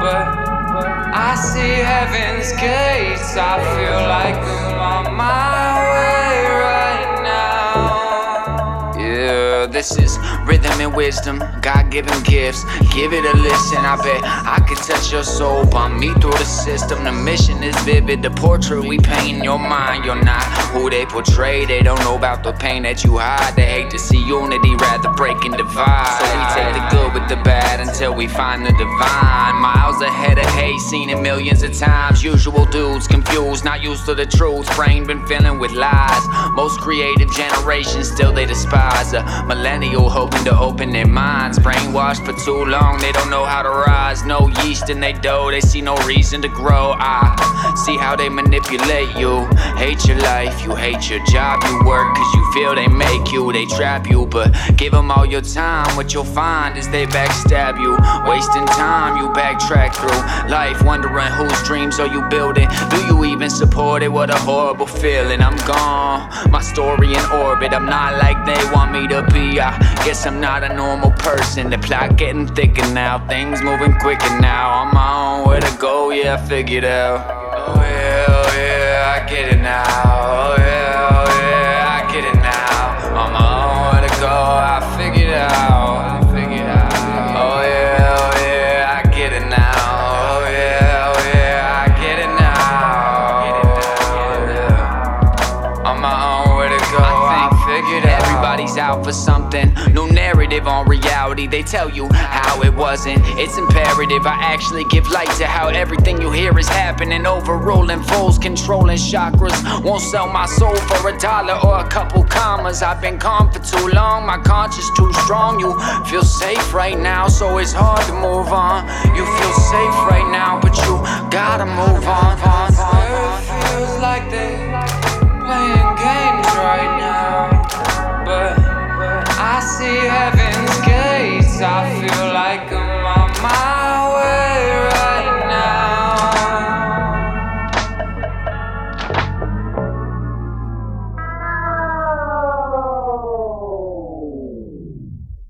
but I see heaven's gates. I feel like I'm on my way right now. Yeah, this is rhythm and wisdom, God given gifts. Give it a listen. I bet I could touch your soul, bump me through the system. The mission is vivid, the portrait we paint in your mind. You're not who they portray. They don't know about the pain that you hide. They hate to see unity, rather break and divide. So we take the good until we find the divine. Miles ahead of hate, seen it millions of times. Usual dudes confused, not used to the truth. Brain been filling with lies. Most creative generation still they despise. A millennial hoping to open their minds. Brainwashed for too long, they don't know how to rise. No yeast in they dough, they see no reason to grow. I see how they manipulate you. Hate your life, you hate your job, you work cause you feel they make you, they trap you. But give them all your time, what you'll find is they backstab you. Wasting time, you backtrack through life, wondering whose dreams are you building. Do you even support it? What a horrible feeling. I'm gone, my story in orbit. I'm not like they want me to be. I guess I'm not a normal person. The plot getting thicker now, things moving quicker now. I'm on where to go? Yeah, I figured out. Oh yeah, oh yeah, I get it now. Oh yeah, figured out. Everybody's out for something. New narrative on reality. They tell you how it wasn't. It's imperative. I actually give light to how everything you hear is happening. Overruling fools, controlling chakras. Won't sell my soul for a dollar or a couple commas. I've been calm for too long. My conscience too strong. You feel safe right now, so it's hard to move on. You feel safe right now, but you